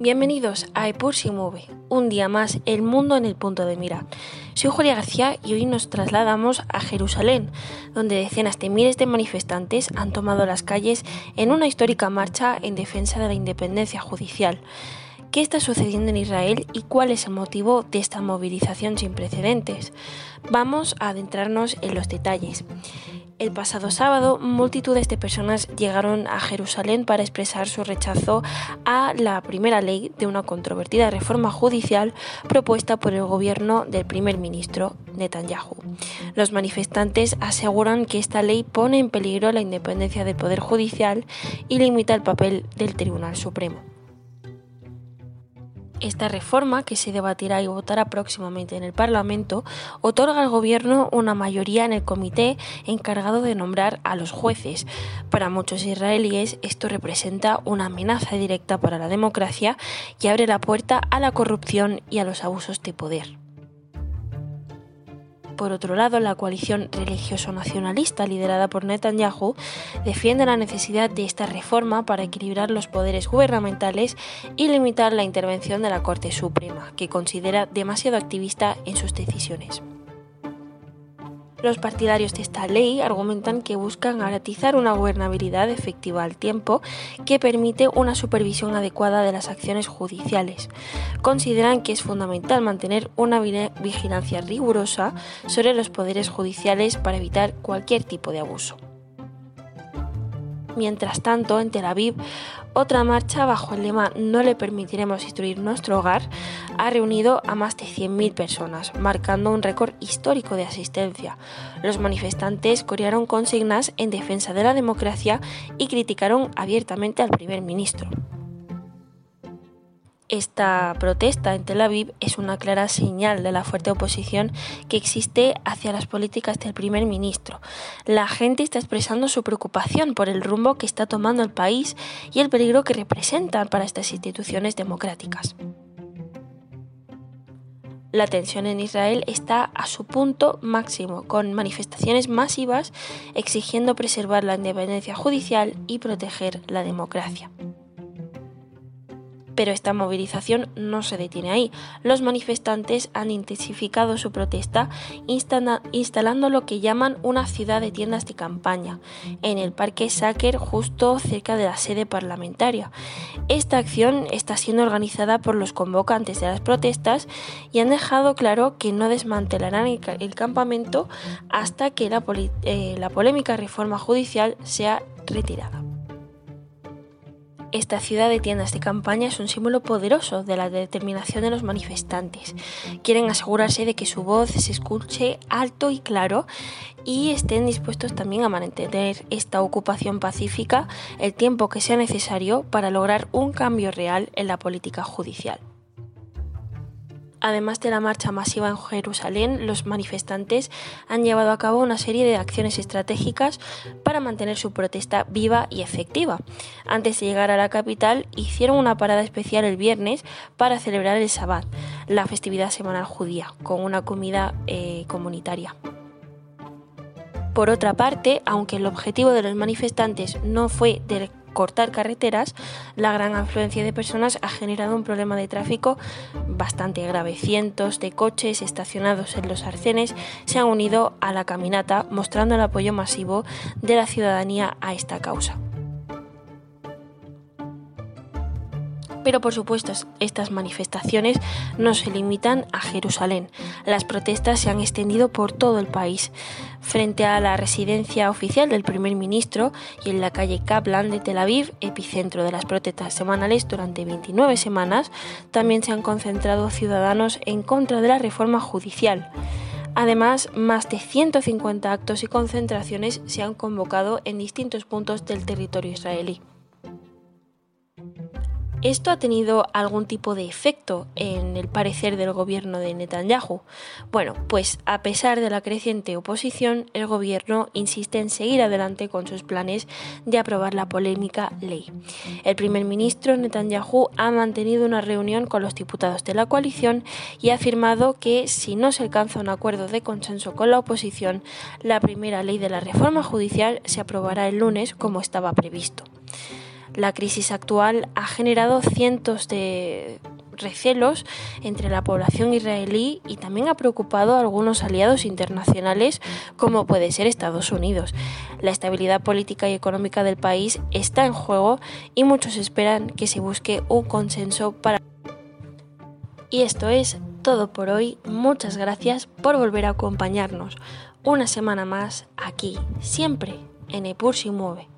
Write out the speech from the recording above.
Bienvenidos a Epur si mueve, un día más el mundo en el punto de mira. Soy Julia García y hoy nos trasladamos a Jerusalén, donde decenas de miles de manifestantes han tomado las calles en una histórica marcha en defensa de la independencia judicial. ¿Qué está sucediendo en Israel y cuál es el motivo de esta movilización sin precedentes? Vamos a adentrarnos en los detalles. El pasado sábado, multitudes de personas llegaron a Jerusalén para expresar su rechazo a la primera ley de una controvertida reforma judicial propuesta por el gobierno del primer ministro Netanyahu. Los manifestantes aseguran que esta ley pone en peligro la independencia del Poder Judicial y limita el papel del Tribunal Supremo. Esta reforma, que se debatirá y votará próximamente en el Parlamento, otorga al Gobierno una mayoría en el comité encargado de nombrar a los jueces. Para muchos israelíes esto representa una amenaza directa para la democracia y abre la puerta a la corrupción y a los abusos de poder. Por otro lado, la coalición religioso-nacionalista liderada por Netanyahu defiende la necesidad de esta reforma para equilibrar los poderes gubernamentales y limitar la intervención de la Corte Suprema, que considera demasiado activista en sus decisiones. Los partidarios de esta ley argumentan que buscan garantizar una gobernabilidad efectiva al tiempo que permite una supervisión adecuada de las acciones judiciales. Consideran que es fundamental mantener una vigilancia rigurosa sobre los poderes judiciales para evitar cualquier tipo de abuso. Mientras tanto, en Tel Aviv, otra marcha bajo el lema No le permitiremos destruir nuestro hogar ha reunido a más de 100.000 personas, marcando un récord histórico de asistencia. Los manifestantes corearon consignas en defensa de la democracia y criticaron abiertamente al primer ministro. Esta protesta en Tel Aviv es una clara señal de la fuerte oposición que existe hacia las políticas del primer ministro. La gente está expresando su preocupación por el rumbo que está tomando el país y el peligro que representan para estas instituciones democráticas. La tensión en Israel está a su punto máximo, con manifestaciones masivas exigiendo preservar la independencia judicial y proteger la democracia. Pero esta movilización no se detiene ahí. Los manifestantes han intensificado su protesta instalando lo que llaman una ciudad de tiendas de campaña en el Parque Saker justo cerca de la sede parlamentaria. Esta acción está siendo organizada por los convocantes de las protestas y han dejado claro que no desmantelarán el, campamento hasta que eh, la polémica reforma judicial sea retirada. Esta ciudad de tiendas de campaña es un símbolo poderoso de la determinación de los manifestantes. Quieren asegurarse de que su voz se escuche alto y claro y estén dispuestos también a mantener esta ocupación pacífica el tiempo que sea necesario para lograr un cambio real en la política judicial. Además de la marcha masiva en Jerusalén, los manifestantes han llevado a cabo una serie de acciones estratégicas para mantener su protesta viva y efectiva. Antes de llegar a la capital, hicieron una parada especial el viernes para celebrar el Sabbat, la festividad semanal judía, con una comida eh, comunitaria. Por otra parte, aunque el objetivo de los manifestantes no fue de cortar carreteras, la gran afluencia de personas ha generado un problema de tráfico bastante grave. Cientos de coches estacionados en los arcenes se han unido a la caminata, mostrando el apoyo masivo de la ciudadanía a esta causa. Pero por supuesto, estas manifestaciones no se limitan a Jerusalén. Las protestas se han extendido por todo el país. Frente a la residencia oficial del primer ministro y en la calle Kaplan de Tel Aviv, epicentro de las protestas semanales durante 29 semanas, también se han concentrado ciudadanos en contra de la reforma judicial. Además, más de 150 actos y concentraciones se han convocado en distintos puntos del territorio israelí. ¿Esto ha tenido algún tipo de efecto en el parecer del gobierno de Netanyahu? Bueno, pues a pesar de la creciente oposición, el gobierno insiste en seguir adelante con sus planes de aprobar la polémica ley. El primer ministro Netanyahu ha mantenido una reunión con los diputados de la coalición y ha afirmado que si no se alcanza un acuerdo de consenso con la oposición, la primera ley de la reforma judicial se aprobará el lunes como estaba previsto. La crisis actual ha generado cientos de recelos entre la población israelí y también ha preocupado a algunos aliados internacionales como puede ser Estados Unidos. La estabilidad política y económica del país está en juego y muchos esperan que se busque un consenso para... Y esto es todo por hoy. Muchas gracias por volver a acompañarnos una semana más aquí, siempre en Epur si mueve.